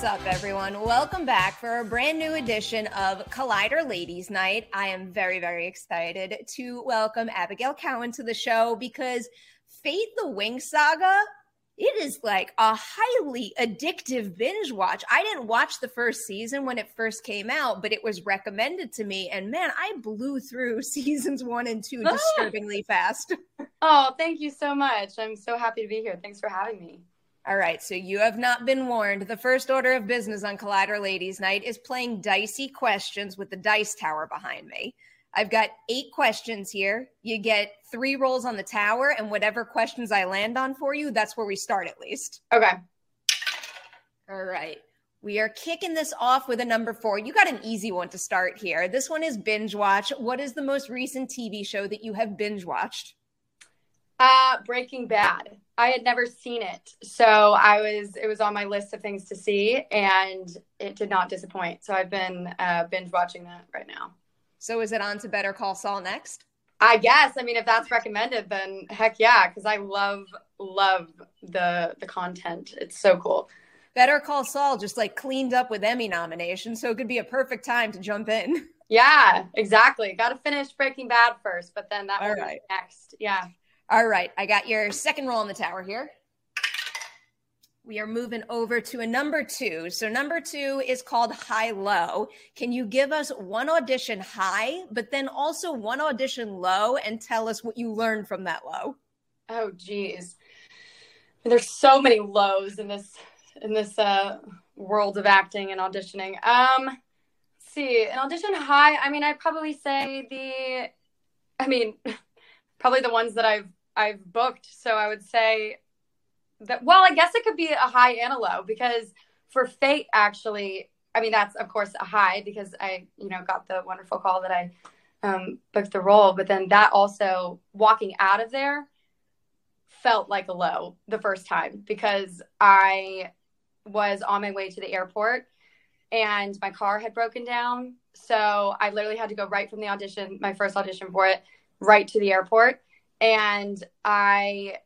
What's up, everyone? Welcome back for a brand new edition of Collider Ladies Night. I am very, very excited to welcome Abigail Cowen to the show because Fate the Winx Saga, it is like a highly addictive binge watch. I didn't watch the first season when it first came out, but it was recommended to me. And man, I blew through seasons one and two ah. disturbingly fast. Oh, thank you so much. I'm so happy to be here. Thanks for having me. All right, so you have not been warned. The first order of business on Collider Ladies Night is playing dicey questions with the dice tower behind me. I've got eight questions here. You get three rolls on the tower, and whatever questions I land on for you, that's where we start at least. Okay. All right. We are kicking this off with a number four. You got an easy one to start here. This one is binge watch. What is the most recent TV show that you have binge watched? Uh, Breaking Bad. I had never seen it, so I was it was on my list of things to see, and it did not disappoint. So I've been uh, binge watching that right now. So is it on to Better Call Saul next? I guess. I mean, if that's recommended, then heck yeah, because I love love the the content. It's so cool. Better Call Saul just like cleaned up with Emmy nominations, so it could be a perfect time to jump in. Yeah, exactly. Got to finish Breaking Bad first, but then that All be right. next. Yeah. All right, I got your second roll on the tower here. We are moving over to a number two. So, number two is called High Low. Can you give us one audition high, but then also one audition low and tell us what you learned from that low? Oh, geez. There's so many lows in this in this uh, world of acting and auditioning. Um, see, an audition high. I mean, I'd probably say the. I mean, probably the ones that I've I've booked. So I would say that. Well, I guess it could be a high and a low because for Fate, actually, I mean that's of course a high because I you know got the wonderful call that I um, booked the role, but then that also walking out of there felt like a low the first time because I was on my way to the airport and my car had broken down. So I literally had to go right from the audition, my first audition for it, right to the airport. And I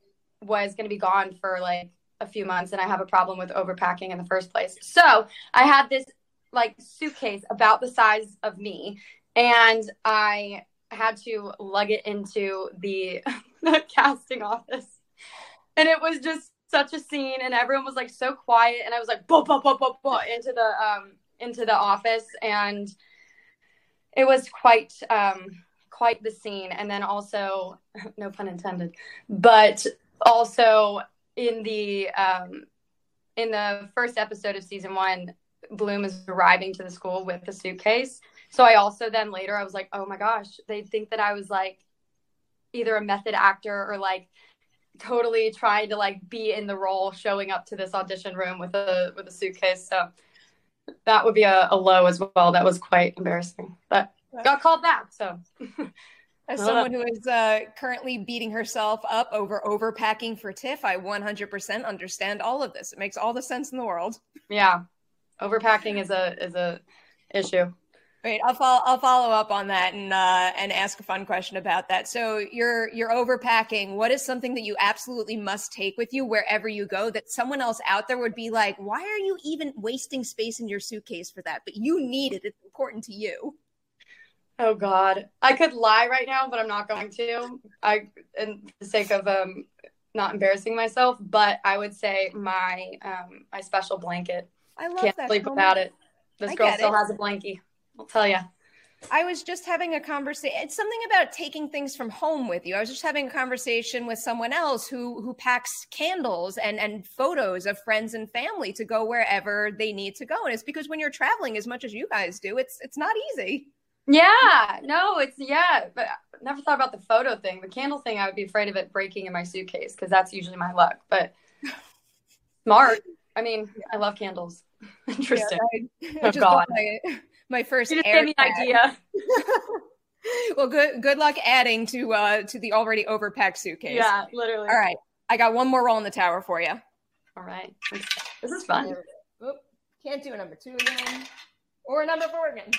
was going to be gone for like a few months and I have a problem with overpacking in the first place. So I had this like suitcase about the size of me and I had to lug it into the, the casting office. And it was just such a scene and everyone was like so quiet and I was like bo bo bo bo bo into the um into the office and it was quite um quite the scene and then also no pun intended but also in the um in the first episode of season 1 Bloom is arriving to the school with the suitcase so I also then later I was like oh my gosh they think that I was like either a method actor or like totally trying to like be in the role, showing up to this audition room with a with a suitcase. So that would be a, a low as well. That was quite embarrassing, but got called back. So. As someone who is uh, currently beating herself up over overpacking for TIFF, I 100% understand all of this. It makes all the sense in the world. Yeah, overpacking is a is a issue. Great. I'll follow. I'll follow up on that and uh, and ask a fun question about that. So you're you're overpacking. What is something that you absolutely must take with you wherever you go that someone else out there would be like, why are you even wasting space in your suitcase for that? But you need it. It's important to you. Oh God, I could lie right now, but I'm not going to. I, in the sake of um, not embarrassing myself, but I would say my um, my special blanket. I love Can't that. sleep without it. This I girl still it. has a blankie. I'll tell you. I was just having a conversation. It's something about taking things from home with you. I was just having a conversation with someone else who who packs candles and and photos of friends and family to go wherever they need to go. And it's because when you're traveling as much as you guys do, it's it's not easy. Yeah, no, it's yeah, but I never thought about the photo thing. The candle thing, I would be afraid of it breaking in my suitcase because that's usually my luck. But smart. I mean, I love candles. Interesting. Yeah, I, Oh, I just God. my, my first You just air gave me an idea. well, good good luck adding to uh to the already overpacked suitcase. Yeah, literally. All right. I got one more roll in the tower for you. All right. This is fun. Oop, can't do a number two again. Or a number four again.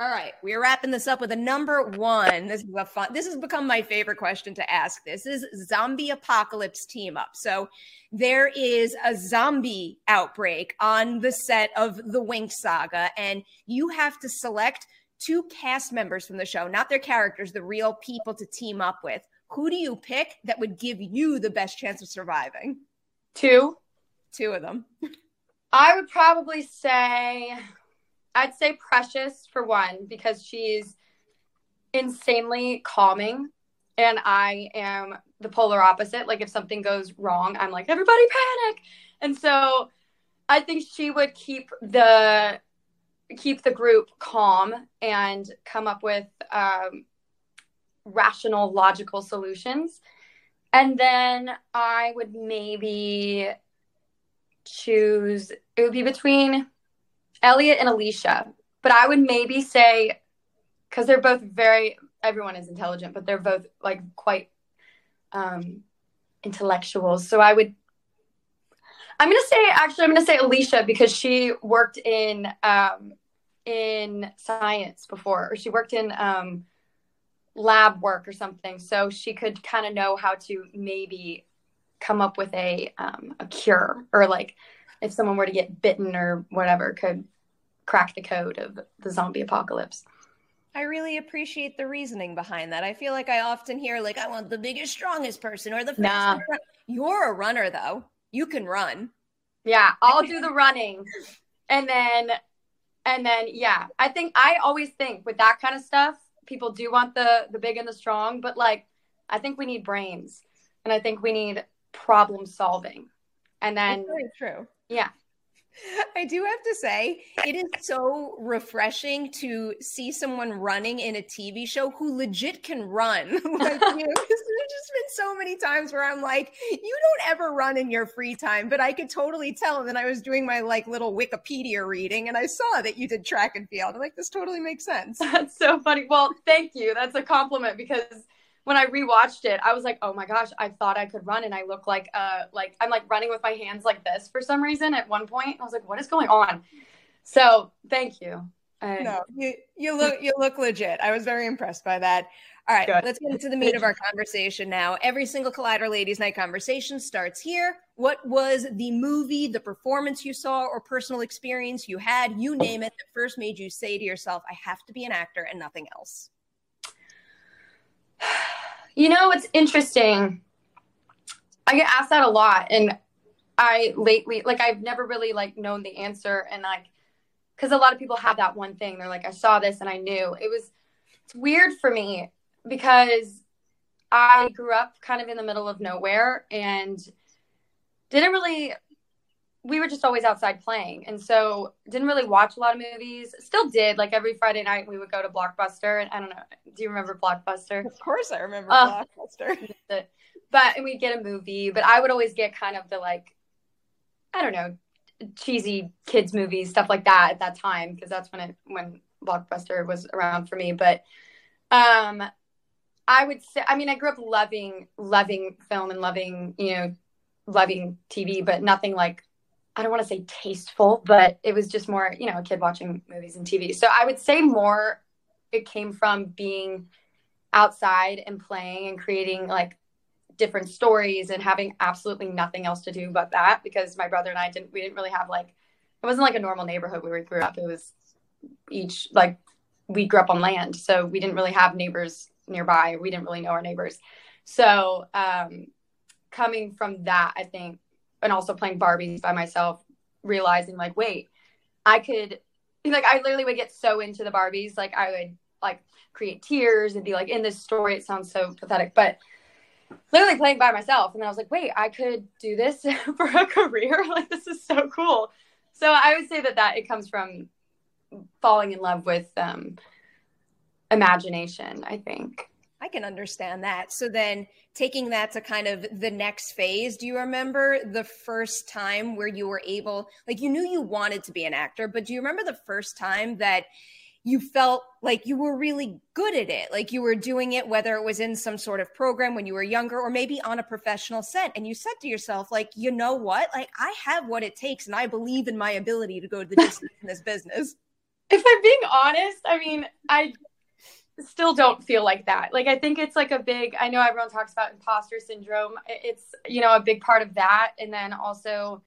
All right, we're wrapping this up with a number one. This is a fun. This has become my favorite question to ask. This is zombie apocalypse team up. So there is a zombie outbreak on the set of the Winx Saga, and you have to select two cast members from the show, not their characters, the real people to team up with. Who do you pick that would give you the best chance of surviving? Two. Two of them. I would probably say, I'd say Precious for one because she's insanely calming, and I am the polar opposite. Like if something goes wrong, I'm like everybody panic, and so I think she would keep the keep the group calm and come up with um, rational, logical solutions. And then I would maybe choose it would be between Elliot and Alicia. But I would maybe say because they're both very everyone is intelligent, but they're both like quite um intellectuals. So I would I'm gonna say actually I'm gonna say Alicia because she worked in um in science before or she worked in um lab work or something. So she could kind of know how to maybe come up with a um, a cure or like if someone were to get bitten or whatever could crack the code of the zombie apocalypse. I really appreciate the reasoning behind that. I feel like I often hear like I want the biggest, strongest person or the fastest. Nah. run-" You're a runner though. You can run. Yeah, I'll do the running. And then and then yeah, I think I always think with that kind of stuff, people do want the the big and the strong, but like I think we need brains and I think we need problem solving. And then That's very true. Yeah, I do have to say, it is so refreshing to see someone running in a TV show who legit can run. like, you know, there's just been so many times where I'm like, you don't ever run in your free time, but I could totally tell. And then I was doing my like little Wikipedia reading and I saw that you did track and field. I'm like, this totally makes sense. That's so funny. Well, thank you. That's a compliment because when I rewatched it, I was like, "Oh my gosh, I thought I could run and I look like uh like I'm like running with my hands like this for some reason at one point." I was like, "What is going on?" So, thank you. I- No, you, you look you look legit. I was very impressed by that. All right, Good. let's get into the meat of our conversation now. Every single Collider Ladies Night conversation starts here. What was the movie, the performance you saw, or personal experience you had, you name it, that first made you say to yourself, I have to be an actor and nothing else? You know, it's interesting. I get asked that a lot and I lately like I've never really like known the answer and like cuz a lot of people have that one thing. They're like I saw this and I knew. It was it's weird for me because I grew up kind of in the middle of nowhere and didn't really we were just always outside playing. And so didn't really watch a lot of movies. Still did like every friday night we would go to blockbuster. And i don't know do you remember blockbuster? Of course, I remember Uh, Blockbuster. but and we'd get a movie, but I would always get kind of the like, I don't know, cheesy kids movies, stuff like that at that time because that's when it when Blockbuster was around for me. But um, I would say, I mean, I grew up loving loving film and loving you know loving TV, but nothing like I don't want to say tasteful, but it was just more, you know, a kid watching movies and TV. So I would say more it came from being outside and playing and creating like different stories and having absolutely nothing else to do but that because my brother and I didn't we didn't really have like it wasn't like a normal neighborhood where we grew up. It was each like we grew up on land, so we didn't really have neighbors nearby. We didn't really know our neighbors. So um, coming from that, I think, and also playing Barbies by myself, realizing like, wait, I could like I literally would get so into the Barbies, like I would like create tears and be like in this story. It sounds so pathetic, but literally playing by myself. And I was like, wait, I could do this for a career. Like this is so cool. So I would say that that it comes from falling in love with um, imagination. I think. I can understand that. So then taking that to kind of the next phase, do you remember the first time where you were able like you knew you wanted to be an actor, but do you remember the first time that you felt like you were really good at it? Like you were doing it whether it was in some sort of program when you were younger or maybe on a professional set and you said to yourself like you know what? Like i have what it takes and i believe in my ability to go to the distance in this business. If i'm being honest i mean i still don't feel like that. Like i think it's like a big i know everyone talks about imposter syndrome. It's you know a big part of that. And then also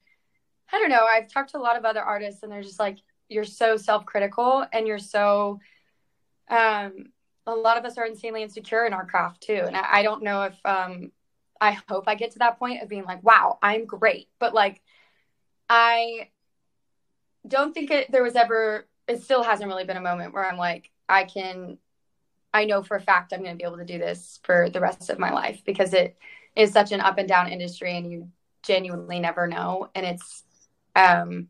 i don't know i've talked to a lot of other artists and they're just like you're so self-critical and you're so um a lot of us are insanely insecure in our craft too. And i, I don't know if um i hope i get to that point of being like wow i'm great. But like i don't think it there was ever it still hasn't really been a moment where i'm like i can i know for a fact i'm going to be able to do this for the rest of my life because it is such an up and down industry and you genuinely never know and it's um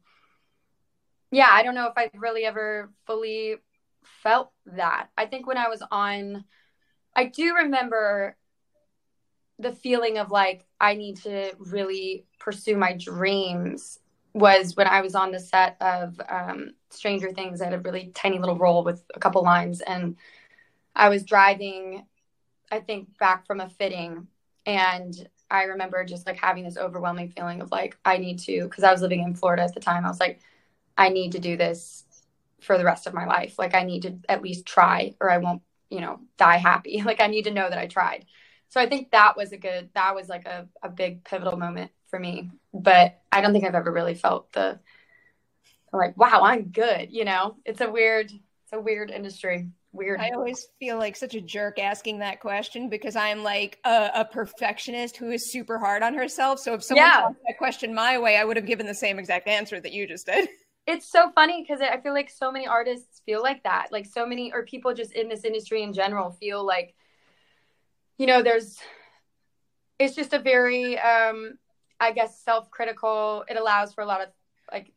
yeah, I don't know if I've really ever fully felt that. I think when I was on, I do remember the feeling of like, I need to really pursue my dreams was when I was on the set of um, Stranger Things. I had a really tiny little role with a couple lines, and I was driving, I think, back from a fitting. And I remember just like having this overwhelming feeling of like, I need to, because I was living in Florida at the time. I was like, I need to do this for the rest of my life. Like I need to at least try or I won't, you know, die happy. Like I need to know that I tried. So I think that was a good that was like a, a big pivotal moment for me. But I don't think I've ever really felt the like, wow, I'm good, you know? It's a weird it's a weird industry. Weird. I always feel like such a jerk asking that question because I'm like a, a perfectionist who is super hard on herself. So if someone yeah. asked that question my way, I would have given the same exact answer that you just did. it's so funny because I feel like so many artists feel like that. Like so many, or people just in this industry in general feel like, you know, there's, it's just a very, um, I guess, self critical. It allows for a lot of like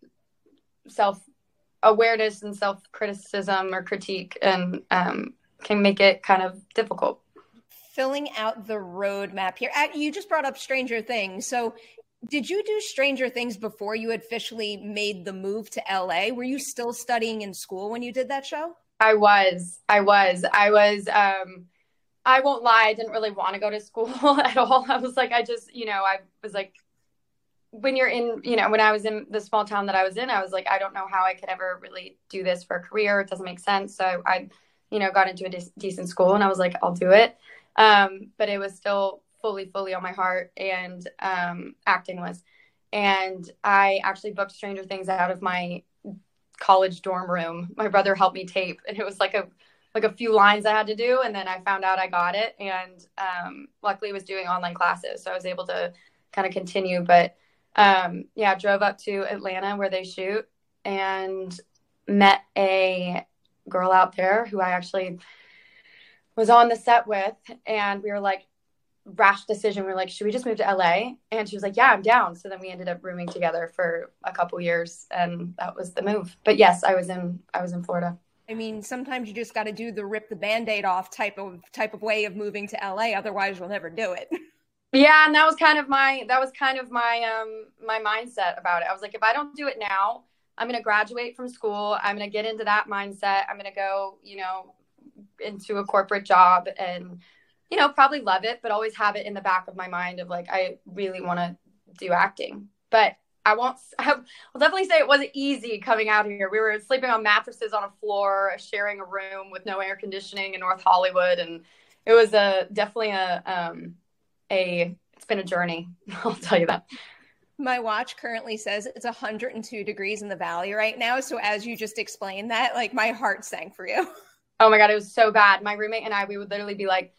self awareness and self criticism or critique and um, can make it kind of difficult filling out the roadmap here. You just brought up Stranger Things. So did you do Stranger Things before you officially made the move to LA? Were you still studying in school when you did that show? I was. I was. I was um I won't lie, I didn't really want to go to school at all. I was like I just, you know, I was like when you're in, you know, when I was in the small town that I was in, I was like I don't know how I could ever really do this for a career. It doesn't make sense. So I, you know, got into a de- decent school and I was like I'll do it. Um but it was still fully, fully on my heart, and um, acting was. And I actually booked Stranger Things out of my college dorm room. My brother helped me tape, and it was like a like a few lines I had to do, and then I found out I got it, and um, luckily was doing online classes, so I was able to kind of continue. But um, yeah, drove up to Atlanta where they shoot, and met a girl out there who I actually was on the set with, and we were like rash decision. We are like, should we just move to LA? And she was like, yeah, I'm down. So then we ended up rooming together for a couple years, and that was the move. But yes, I was in I was in Florida. I mean, sometimes you just got to do the rip the band-aid off type of type of way of moving to LA. Otherwise, you'll never do it. Yeah, and that was kind of my that was kind of my um my mindset about it. I was like, if I don't do it now, I'm gonna graduate from school. I'm gonna get into that mindset. I'm gonna go, you know, into a corporate job and you know probably love it, but always have it in the back of my mind of like I really want to do acting. But I won't. I will definitely say it wasn't easy coming out here. We were sleeping on mattresses on a floor, sharing a room with no air conditioning in North Hollywood, and it was a definitely a um, a. It's been a journey. I'll tell you that. My watch currently says it's 102 degrees in the valley right now. So as you just explained that, like my heart sank for you. Oh my god, it was so bad. My roommate and I, we would literally be like,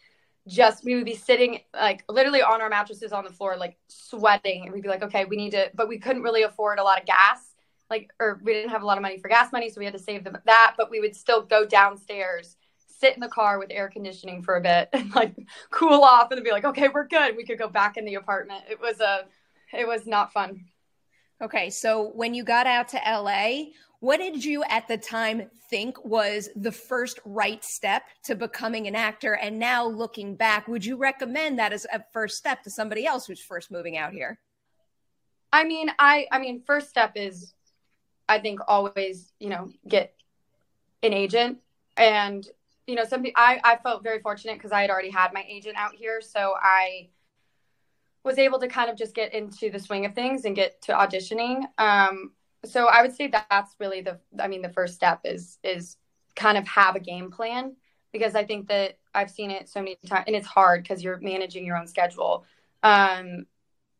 just we would be sitting like literally on our mattresses on the floor, like sweating, and we'd be like, okay, we need to, but we couldn't really afford a lot of gas, like, or we didn't have a lot of money for gas money, so we had to save them that. But we would still go downstairs, sit in the car with air conditioning for a bit, and like cool off, and be like, okay, we're good. We could go back in the apartment. It was a, it was not fun. Okay, so when you got out to LA, what did you at the time think was the first right step to becoming an actor? And now looking back, would you recommend that as a first step to somebody else who's first moving out here? I mean, I I mean, first step is I think always, you know, get an agent and you know, some I I felt very fortunate because I had already had my agent out here, so I was able to kind of just get into the swing of things and get to auditioning. Um, so I would say that that's really the I mean the first step is is kind of have a game plan because I think that I've seen it so many times and it's hard because you're managing your own schedule. Um,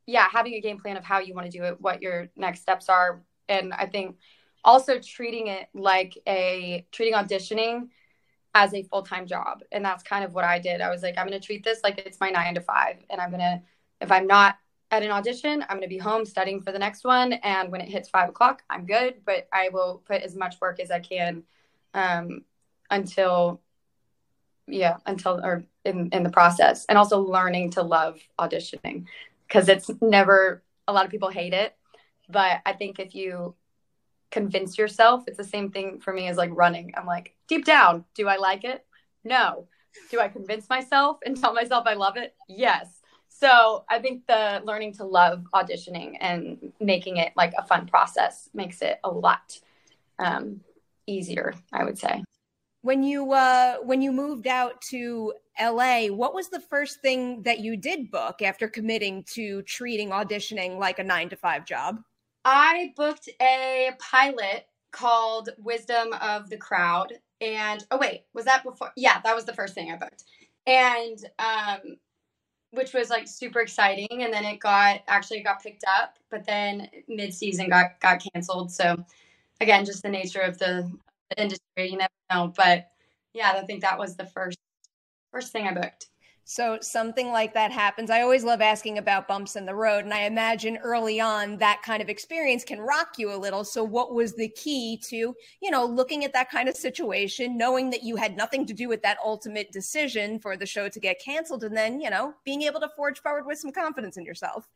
yeah, having a game plan of how you want to do it, what your next steps are, and I think also treating it like a treating auditioning as a full-time job and that's kind of what i did i was like i'm going to treat this like it's my nine to five and i'm going to if i'm not at an audition. I'm going to be home studying for the next one. And when it hits five o'clock, I'm good, but I will put as much work as I can um, until, yeah, until or in, in the process. And also learning to love auditioning because it's never, a lot of people hate it. But I think if you convince yourself, it's the same thing for me as like running. I'm like, deep down, do I like it? No. Do I convince myself and tell myself I love it? Yes so I think the learning to love auditioning and making it like a fun process makes it a lot um, easier, I would say. When you uh, when you moved out to LA, what was the first thing that you did book after committing to treating auditioning like a nine to five job? I booked a pilot called Wisdom of the Crowd. And oh wait, was that before? Yeah, that was the first thing I booked. And um, which was like super exciting. And then it got actually got picked up, but then mid season got got canceled. So again, just the nature of the industry, you never know. But yeah, I think that was the first first thing I booked. So something like that happens. I always love asking about bumps in the road. And I imagine early on that kind of experience can rock you a little. So what was the key to, you know, looking at that kind of situation, knowing that you had nothing to do with that ultimate decision for the show to get canceled and then, you know, being able to forge forward with some confidence in yourself?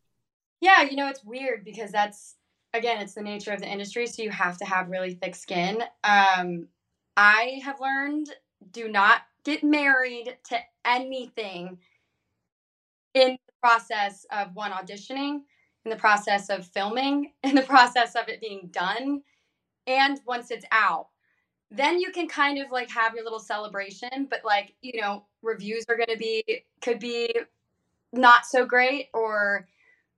Yeah, you know, it's weird because that's again, it's the nature of the industry, so you have to have really thick skin. Um I have learned do not get married to anything in the process of one auditioning, in the process of filming, in the process of it being done, and once it's out. Then you can kind of like have your little celebration, but like, you know, reviews are going to be, could be not so great, or,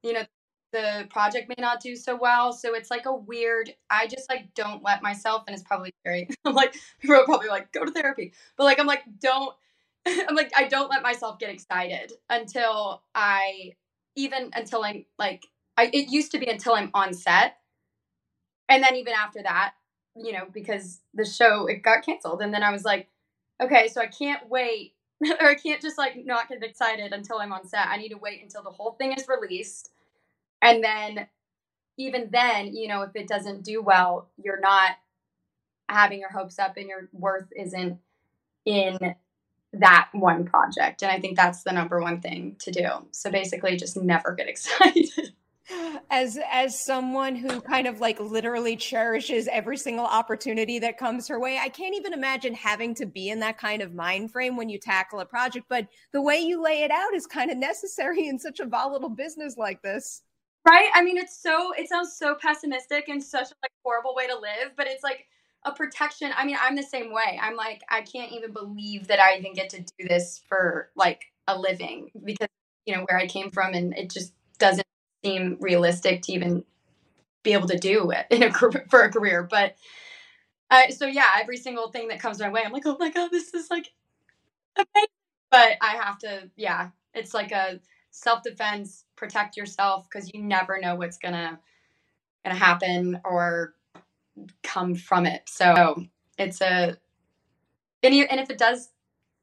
you know, the project may not do so well. So it's like a weird, I just like don't let myself, and it's probably very, I'm like, people are probably like, go to therapy. But like, I'm like, don't, I'm like, I don't let myself get excited until I, even until I'm like, I, it used to be until I'm on set. And then even after that, you know, because the show, it got canceled. And then I was like, okay, so I can't wait or I can't just like not get excited until I'm on set. I need to wait until the whole thing is released and then even then, you know, if it doesn't do well, you're not having your hopes up and your worth isn't in that one project. And I think that's the number one thing to do. So basically, just never get excited. as as someone who kind of like literally cherishes every single opportunity that comes her way i can't even imagine having to be in that kind of mind frame when you tackle a project but the way you lay it out is kind of necessary in such a volatile business like this right i mean it's so it sounds so pessimistic and such a like horrible way to live but it's like a protection i mean i'm the same way i'm like i can't even believe that i even get to do this for like a living because you know where i came from and it just doesn't seem realistic to even be able to do it in a for a career. But uh, so yeah, every single thing that comes my way, I'm like, oh my god, this is like amazing. But I have to, yeah, it's like a self defense, protect yourself because you never know what's gonna gonna happen or come from it. So it's a and, you, and if it does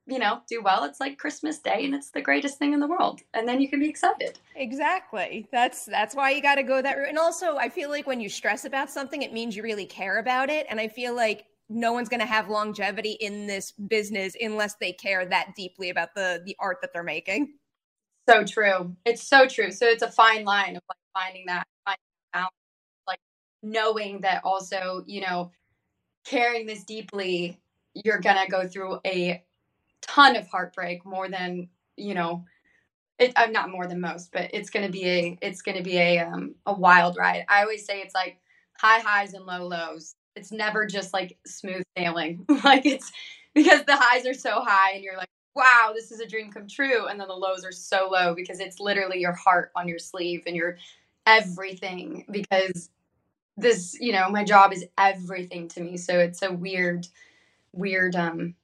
you know, do well, it's like Christmas Day and it's the greatest thing in the world. And then you can be excited. Exactly. That's that's why you got to go that route. And also, I feel like when you stress about something, it means you really care about it. And I feel like no one's going to have longevity in this business unless they care that deeply about the the art that they're making. So true. It's so true. So it's a fine line of like finding that finding out, like knowing that also, you know, caring this deeply, you're gonna go through a ton of heartbreak more than you know it, i'm not more than most but it's to be a it's to be a um a wild ride i always say it's like high highs and low lows it's never just like smooth sailing like it's because the highs are so high and you're like wow this is a dream come true and then the lows are so low because it's literally your heart on your sleeve and your everything because this you know my job is everything to me so it's a weird weird um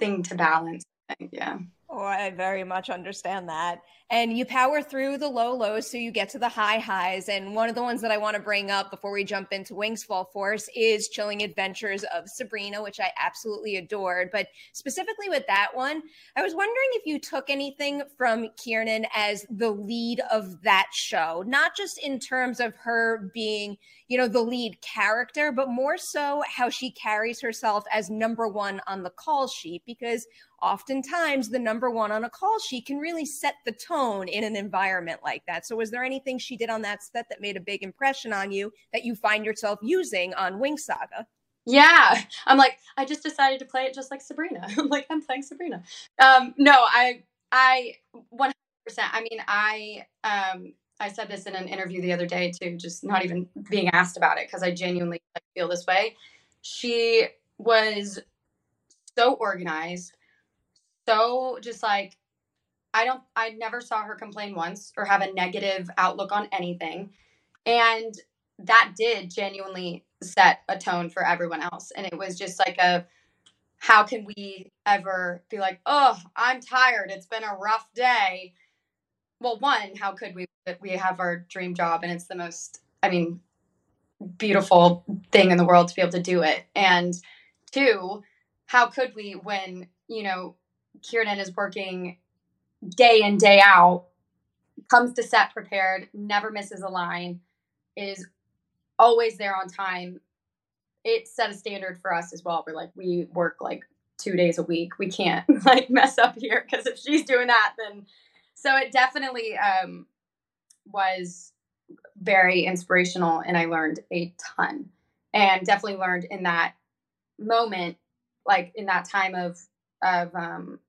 thing to balance. Yeah. Oh, I very much understand that. And you power through the low lows so you get to the high highs. And one of the ones that I want to bring up before we jump into Wings Fall Force is Chilling Adventures of Sabrina, which I absolutely adored. But specifically with that one, I was wondering if you took anything from Kiernan as the lead of that show, not just in terms of her being, you know, the lead character, but more so how she carries herself as number one on the call sheet. Because oftentimes the number one on a call sheet can really set the tone in an environment like that. So, was there anything she did on that set that made a big impression on you that you find yourself using on Winx Saga? Yeah, I'm like, I just decided to play it just like Sabrina. I'm like, I'm playing Sabrina. Um, no, I, I, 100%. I mean, I, um, I said this in an interview the other day too, just not even being asked about it because I genuinely feel this way. She was so organized so just like I don't I never saw her complain once or have a negative outlook on anything. And that did genuinely set a tone for everyone else. And it was just like a how can we ever be like, oh, I'm tired. It's been a rough day. Well, one, how could we? We have our dream job, and it's the most, I mean, beautiful thing in the world to be able to do it. And two, how could we when, you know, Kieran is working day in, day out, comes to set prepared, never misses a line, is always there on time. It set a standard for us as well. We're like, we work like two days a week. We can't like mess up here because if she's doing that, then so it definitely um, was very inspirational and I learned a ton. And definitely learned in that moment, like in that time of of um,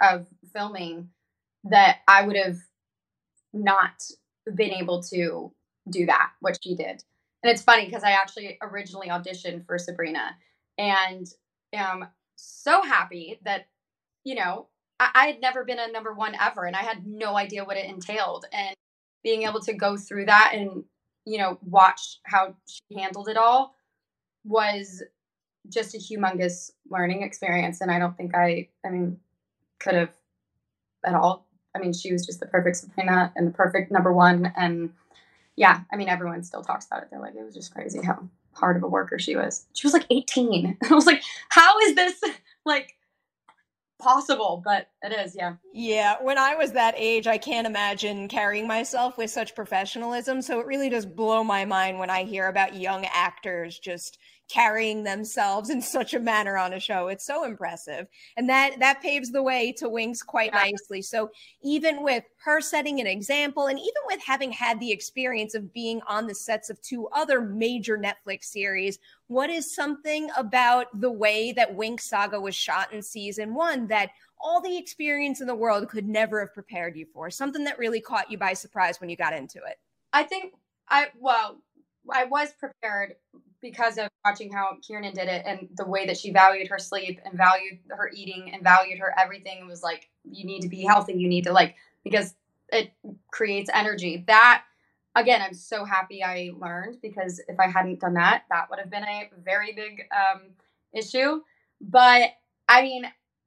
of filming mm-hmm. that I would have not been able to do that, what she did. And it's funny because I actually originally auditioned for Sabrina and am so happy that, you know, I, I had never been a number one ever and I had no idea what it entailed. And being able to go through that and, you know, watch how she handled it all was just a humongous learning experience. And I don't think I, I mean, could have at all. I mean, she was just the perfect Sabrina and the perfect number one. And yeah, I mean, everyone still talks about it. They're like, it was just crazy how hard of a worker she was. She was like 18. I was like, how is this like possible? But it is, yeah. Yeah. When I was that age, I can't imagine carrying myself with such professionalism. So it really does blow my mind when I hear about young actors just carrying themselves in such a manner on a show. It's so impressive. And that that paves the way to Winx quite yeah. nicely. So even with her setting an example and even with having had the experience of being on the sets of two other major Netflix series, what is something about the way that Winx Saga was shot in season 1 that all the experience in the world could never have prepared you for? Something that really caught you by surprise when you got into it? I think I well, I was prepared because of watching how Kiernan did it and the way that she valued her sleep and valued her eating and valued her everything was like you need to be healthy you need to like because it creates energy. That again i'm so happy i learned because if i hadn't done that that would have been a very big um, issue. But i mean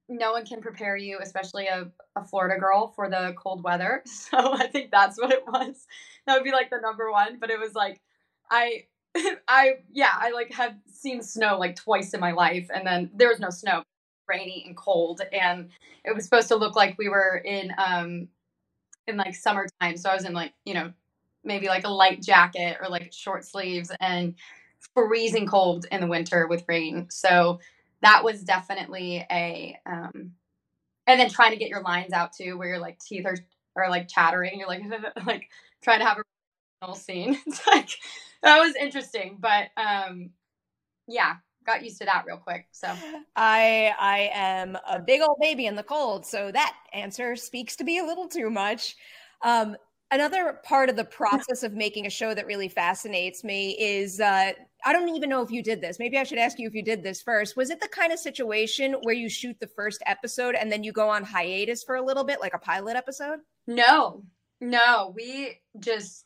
no one can prepare you especially a, a florida girl for the cold weather. So i think that's what it was. That would be like the number one but it was like i I yeah, I like had seen snow like twice in my life, and then there was no snow, rainy and cold, and it was supposed to look like we were in um in like summertime. So I was in like you know maybe like a light jacket or like short sleeves and freezing cold in the winter with rain. So that was definitely a um and then trying to get your lines out too where your like teeth are are like chattering you're like like trying to have a scene it's like that was interesting, but um, yeah, got used to that real quick. So I I am a big old baby in the cold, so that answer speaks to be a little too much. Um, another part of the process of making a show that really fascinates me is uh, I don't even know if you did this. Maybe I should ask you if you did this first. Was it the kind of situation where you shoot the first episode and then you go on hiatus for a little bit, like a pilot episode? No, no, we just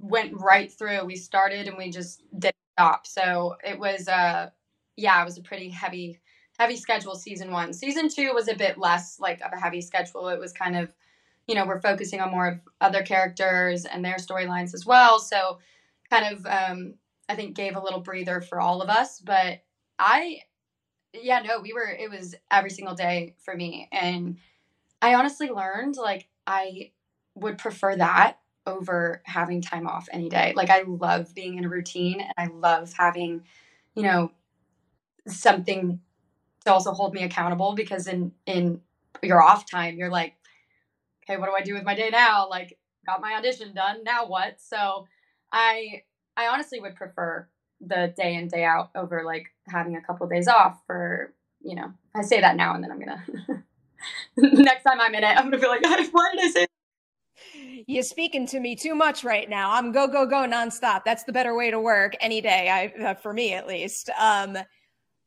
went right through. We started and we just didn't stop. So it was uh yeah, it was a pretty heavy heavy schedule season 1. Season 2 was a bit less like of a heavy schedule. It was kind of you know, we're focusing on more of other characters and their storylines as well. So kind of um I think gave a little breather for all of us, but I yeah, no, we were it was every single day for me and I honestly learned like I would prefer that over having time off any day. Like I love being in a routine and I love having, you know, something to also hold me accountable because in in your off time you're like, okay, what do I do with my day now? Like got my audition done, now what? So I I honestly would prefer the day in day out over like having a couple of days off for, you know, I say that now and then I'm going to next time I'm in it, I'm to be like, why did I say you're speaking to me too much right now. I'm go go go nonstop. That's the better way to work any day. I uh, for me at least. Um,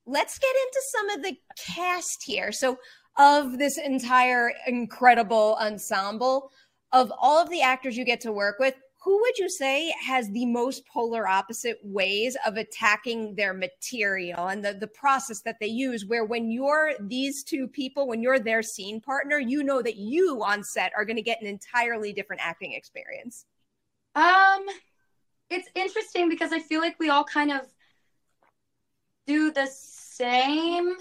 let's get into some of the cast here. So of this entire incredible ensemble, of all of the actors you get to work with, who would you say has the most polar opposite ways of attacking their material and the, the process that they use where when you're these two people when you're their scene partner you know that you on set are going to get an entirely different acting experience? Um it's interesting because i feel like we all kind of do the same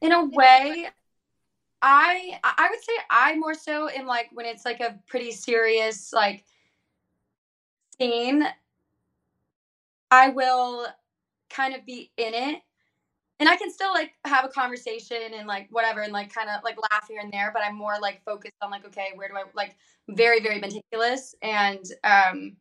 in a way. I i would say i more so in like when it's like a pretty serious like scene, I will kind of be in it. And I can still like have a conversation and like whatever and like kind of like laugh here and there, but I'm more like focused on like, okay, where do I like very, very meticulous. And um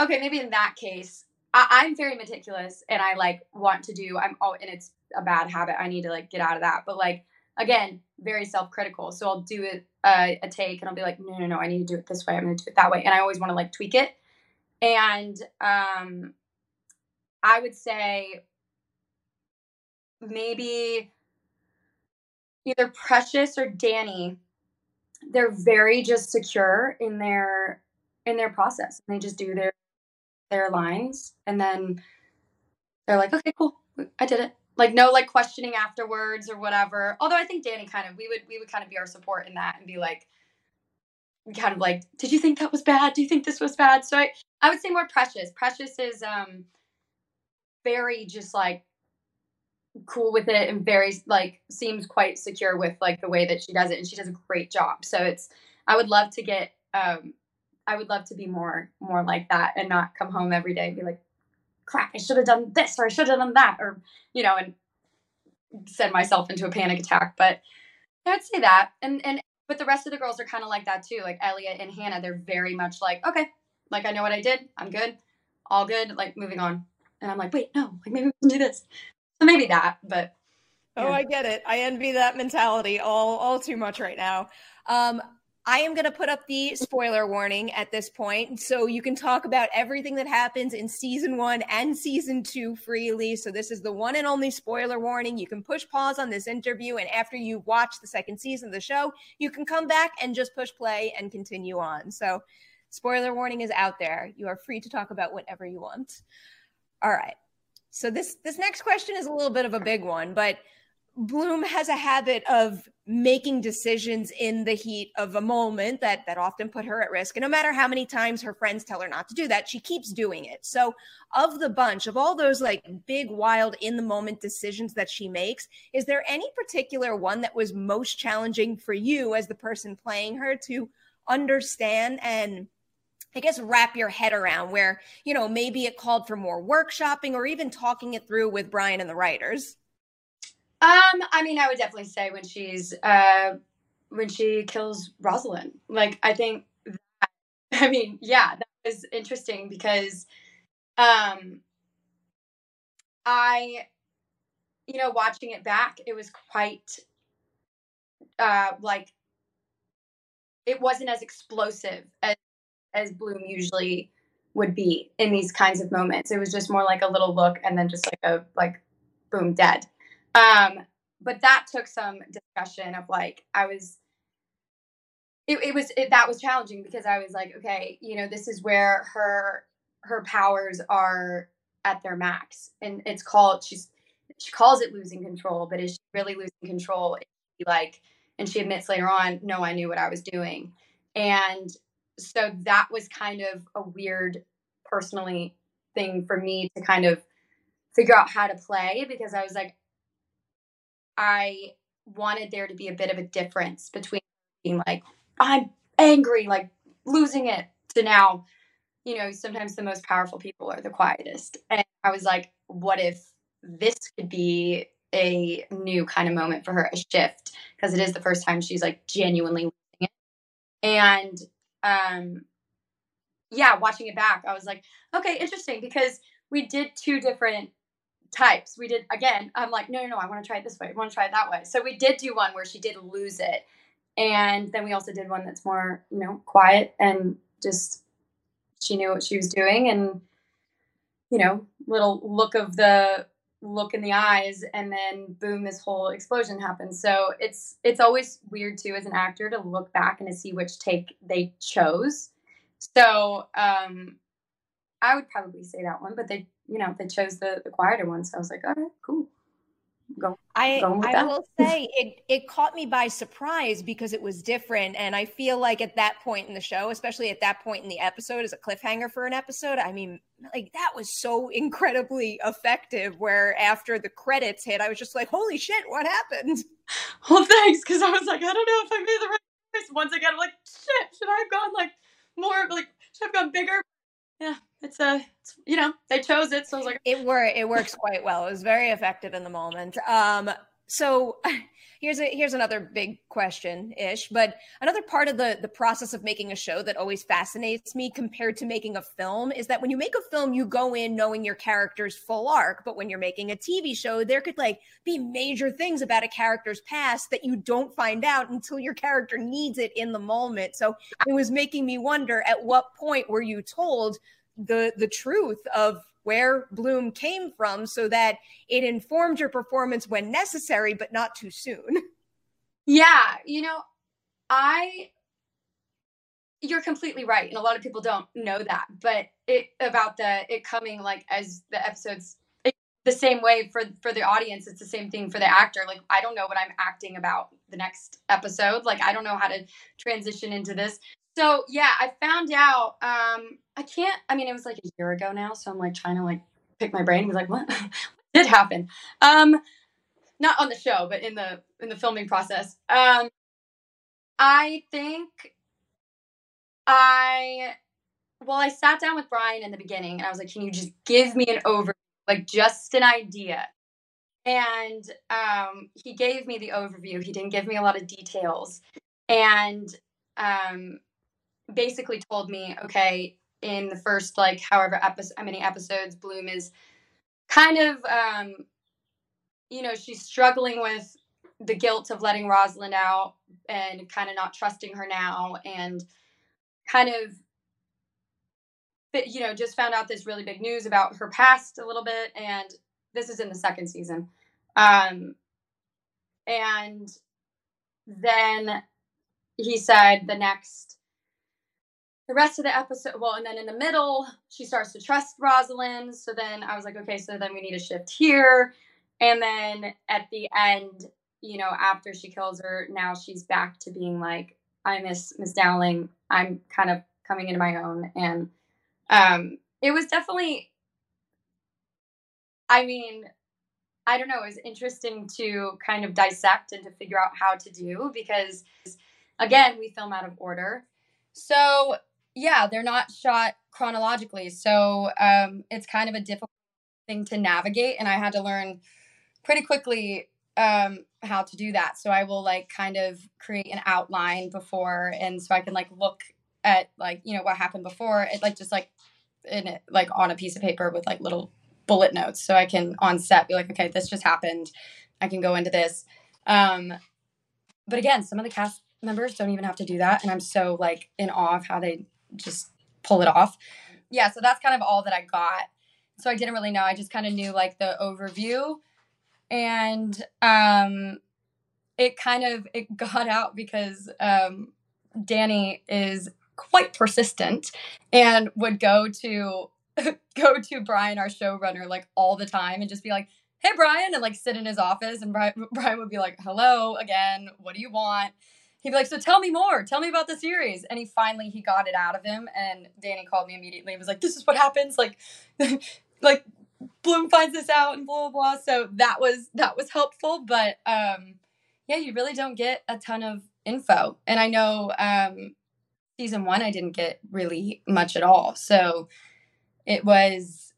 okay, maybe in that case, I, am very meticulous and I like want to do I'm oh and it's a bad habit. I need to like get out of that. But like again, very self-critical. So I'll do it uh, a take and I'll be like, no, no, no, I need to do it this way. I'm going to do it that way. And I always want to like tweak it. And um, I would say maybe either Precious or Danny, they're very just secure in their in their process. and They just do their their lines and then they're like, okay, cool, I did it like no like questioning afterwards or whatever. Although i think danny kind of we would we would kind of be our support in that and be like we kind of like did you think that was bad? Do you think this was bad? So i i would say more precious. Precious is um very just like cool with it and very like seems quite secure with like the way that she does it and she does a great job. So it's i would love to get um i would love to be more more like that and not come home every day and be like crap, I should have done this or I should have done that, or, you know, and send myself into a panic attack. But I'd say that. And, and, but the rest of the girls are kind of like that too. Like Elliot and Hannah, they're very much like, okay, like I know what I did. I'm good. All good. Like moving on. And I'm like, wait, no, like maybe we can do this. So maybe that, but. Oh, yeah. Oh, I get it. I envy that mentality all, all too much right now. Um, I am going to put up the spoiler warning at this point. So you can talk about everything that happens in season one and season two freely. So this is the one and only spoiler warning. You can push pause on this interview. And after you watch the second season of the show, you can come back and just push play and continue on. So spoiler warning is out there. You are free to talk about whatever you want. All right. So this this next question is a little bit of a big one, but Bloom has a habit of making decisions in the heat of a moment that that often put her at risk. And no matter how many times her friends tell her not to do that, she keeps doing it. So, of the bunch of all those like big wild in the moment decisions that she makes, is there any particular one that was most challenging for you as the person playing her to understand and I guess wrap your head around where, you know, maybe it called for more workshopping or even talking it through with Brian and the writers? Um, I mean, I would definitely say when she's uh when she kills Rosalind. Like I think that, I mean, yeah, that was interesting because um I you know, watching it back, it was quite uh like it wasn't as explosive as as Bloom usually would be in these kinds of moments. It was just more like a little look and then just like a like boom dead. Um, but that took some discussion of like, I was, it, it was, it, that was challenging because I was like, okay, you know, this is where her, her powers are at their max. And it's called, she's, she calls it losing control, but is she really losing control? Like, and she admits later on, no, I knew what I was doing. And so that was kind of a weird personally thing for me to kind of figure out how to play because I was like, I wanted there to be a bit of a difference between being like, I'm angry, like losing it, to now, you know, sometimes the most powerful people are the quietest. And I was like, what if this could be a new kind of moment for her, a shift? Because it is the first time she's like genuinely losing it. And um yeah, watching it back, I was like, okay, interesting, because we did two different types. We did again. I'm like, no, no, no. I want to try it this way. I want to try it that way. So we did do one where she did lose it, and then we also did one that's more, you know, quiet and just she knew what she was doing, and you know, little look of the look in the eyes, and then boom, this whole explosion happens. So it's it's always weird too as an actor to look back and to see which take they chose. So um, I would probably say that one, but they you know, they chose the, the quieter one. So I was like, all right, cool. Go, I, I will say it, it caught me by surprise because it was different. And I feel like at that point in the show, especially at that point in the episode as a cliffhanger for an episode, I mean, like that was so incredibly effective. Where after the credits hit, I was just like, holy shit, what happened? Well, thanks. Cause I was like, I don't know if I made the right choice. Once again, I'm like, shit, should I have gone like more, like, should I have gone bigger? Yeah, it's a it's, you know they chose it so i was like it were it works quite well. It was very effective in the moment. Um so here's a here's another big question ish but another part of the the process of making a show that always fascinates me compared to making a film is that when you make a film you go in knowing your character's full arc but when you're making a tv show there could like be major things about a character's past that you don't find out until your character needs it in the moment. So it was making me wonder at what point were you told the the truth of where Bloom came from so that it informed your performance when necessary, but not too soon. Yeah, you know, I you're completely right, and a lot of people don't know that, but it about the it coming like as the episodes the same way for for the audience. It's the same thing for the actor. Like I don't know what I'm acting about the next episode. Like I don't know how to transition into this. So yeah, I found out. Um, I can't. I mean, it was like a year ago now, so I'm like trying to like pick my brain. Was like, what? what did happen? Um, not on the show, but in the in the filming process. Um, I think I well, I sat down with Brian in the beginning and I was like, can you just give me an overview, like just an idea? And um, he gave me the overview. He didn't give me a lot of details. And um, basically told me, okay, in the first like however episode, many episodes, Bloom is kind of, um, you know, she's struggling with the guilt of letting Rosalind out and kind of not trusting her now and kind of you know just found out this really big news about her past a little bit and this is in the second season. Um and then he said the next the rest of the episode well and then in the middle she starts to trust rosalind. So then i was like okay so then we need a shift here. And then at the end you know after she kills her now she's back to being like i miss miss dowling. I'm kind of coming into my own. And um it was definitely i mean i don't know it was interesting to kind of dissect and to figure out how to do because again we film out of order. So yeah they're not shot chronologically. So um it's kind of a difficult thing to navigate and i had to learn pretty quickly um how to do that. So i will like kind of create an outline before and so i can like look at like you know what happened before. It like just like in it like on a piece of paper with like little bullet notes. So i can on set be like okay this just happened. I can go into this. Um but again some of the cast members don't even have to do that and i'm so like in awe of how they just pull it off yeah so that's kind of all that i got so i didn't really know i just kind of knew like the overview and um it kind of it got out because um danny is quite persistent and would go to go to Brian, our showrunner, like all the time and just be like, hey, Brian, and like sit in his office. And Brian, Brian would be like, hello again. What do you want? He'd be like, so tell me more. Tell me about the series. And he finally, he got it out of him. And Danny called me immediately and was like, this is what happens. Like, like Bloom finds this out and blah, blah, blah. So that was, that was helpful. But, um, yeah, you really don't get a ton of info. And I know, um, season one, I didn't get really much at all. So it was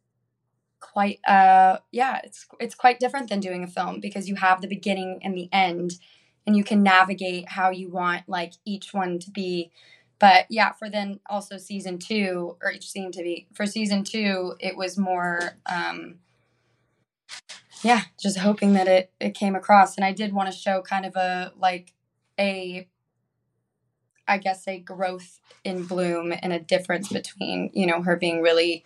quite uh yeah it's it's quite different than doing a film because you have the beginning and the end and you can navigate how you want like each one to be. But yeah for then also season two or each scene to be for season two it was more um yeah just hoping that it it came across. And i did want to show kind of a like a I guess a growth in Bloom and a difference between, you know, her being really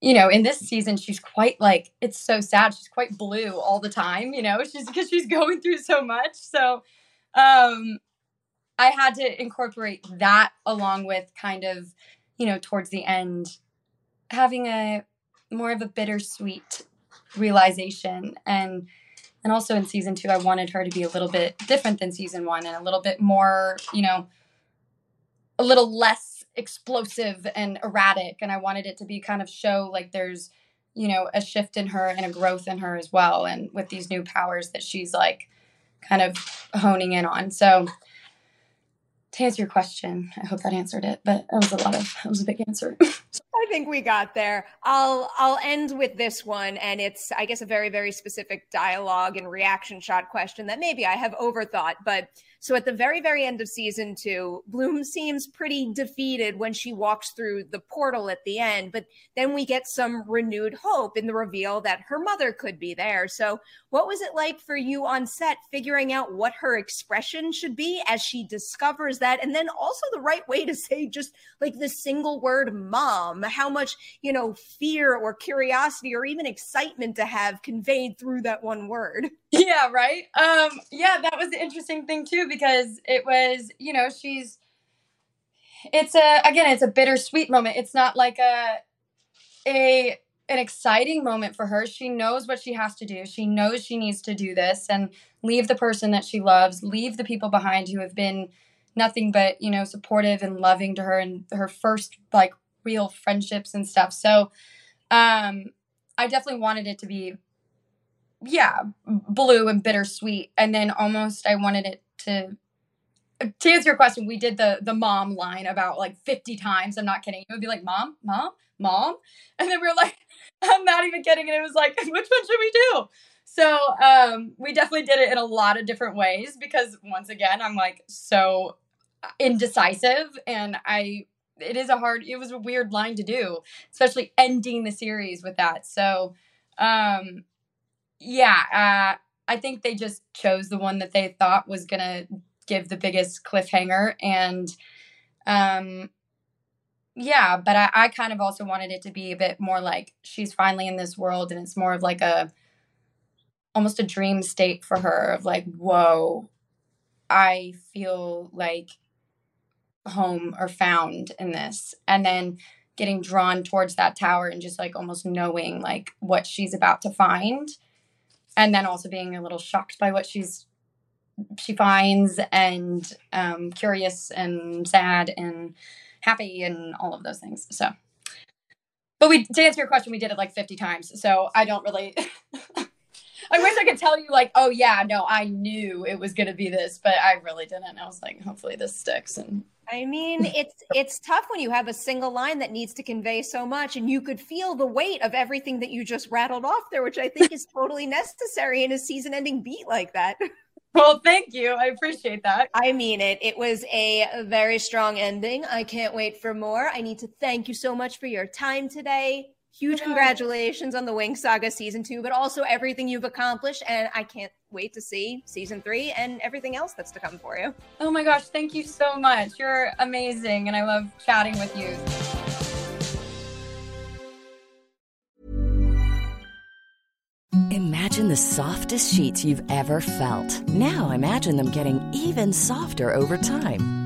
you know, in this season she's quite like it's so sad. She's quite blue all the time, you know, she's because she's going through so much. So um I had to incorporate that along with kind of, you know, towards the end having a more of a bittersweet realization and and also in season two, I wanted her to be a little bit different than season one and a little bit more, you know, a little less explosive and erratic. And I wanted it to be kind of show like there's, you know, a shift in her and a growth in her as well. And with these new powers that she's like kind of honing in on. So to answer your question, I hope that answered it, but that was a lot of, that was a big answer. I think we got there. I'll I'll end with this one, and it's I guess a very very specific dialogue and reaction shot question that maybe I have overthought, but so at the very, very end of season two, Bloom seems pretty defeated when she walks through the portal at the end. But then we get some renewed hope in the reveal that her mother could be there. So, what was it like for you on set figuring out what her expression should be as she discovers that? And then also the right way to say just like the single word mom, how much, you know, fear or curiosity or even excitement to have conveyed through that one word. Yeah, right. Um, yeah, that was the interesting thing too because it was, you know, she's it's a again, it's a bittersweet moment. It's not like a a an exciting moment for her. She knows what she has to do. She knows she needs to do this and leave the person that she loves, leave the people behind who have been nothing but, you know, supportive and loving to her and her first like real friendships and stuff. So um I definitely wanted it to be yeah, blue and bittersweet. And then almost I wanted it to to answer your question, we did the the mom line about like 50 times. I'm not kidding. It would be like, mom, mom, mom. And then we were like, I'm not even kidding. And it was like, which one should we do? So um, we definitely did it in a lot of different ways because once again, I'm like so indecisive and I it is a hard it was a weird line to do, especially ending the series with that. So um yeah, uh I think they just chose the one that they thought was gonna give the biggest cliffhanger and um yeah but I, I kind of also wanted it to be a bit more like she's finally in this world and it's more of like a almost a dream state for her of like whoa i feel like home or found in this. And then getting drawn towards that tower and just like almost knowing like what she's about to find and then also being a little shocked by what she's she finds and um, curious and sad and happy and all of those things. So, but we to answer your question, we did it like 50 times. So I don't really. I wish I could tell you like, oh yeah, no, I knew it was gonna be this, but I really didn't. I was like, hopefully this sticks. And I mean, it's it's tough when you have a single line that needs to convey so much, and you could feel the weight of everything that you just rattled off there, which I think is totally necessary in a season-ending beat like that. Well, thank you. I appreciate that. I mean it. It was a very strong ending. I can't wait for more. I need to thank you so much for your time today. Huge congratulations on the Winx Saga season two, but also everything you've accomplished. And I can't wait to see season three and everything else that's to come for you. Oh my gosh, thank you so much. You're amazing. And I love chatting with you. Imagine the softest sheets you've ever felt. Now imagine them getting even softer over time.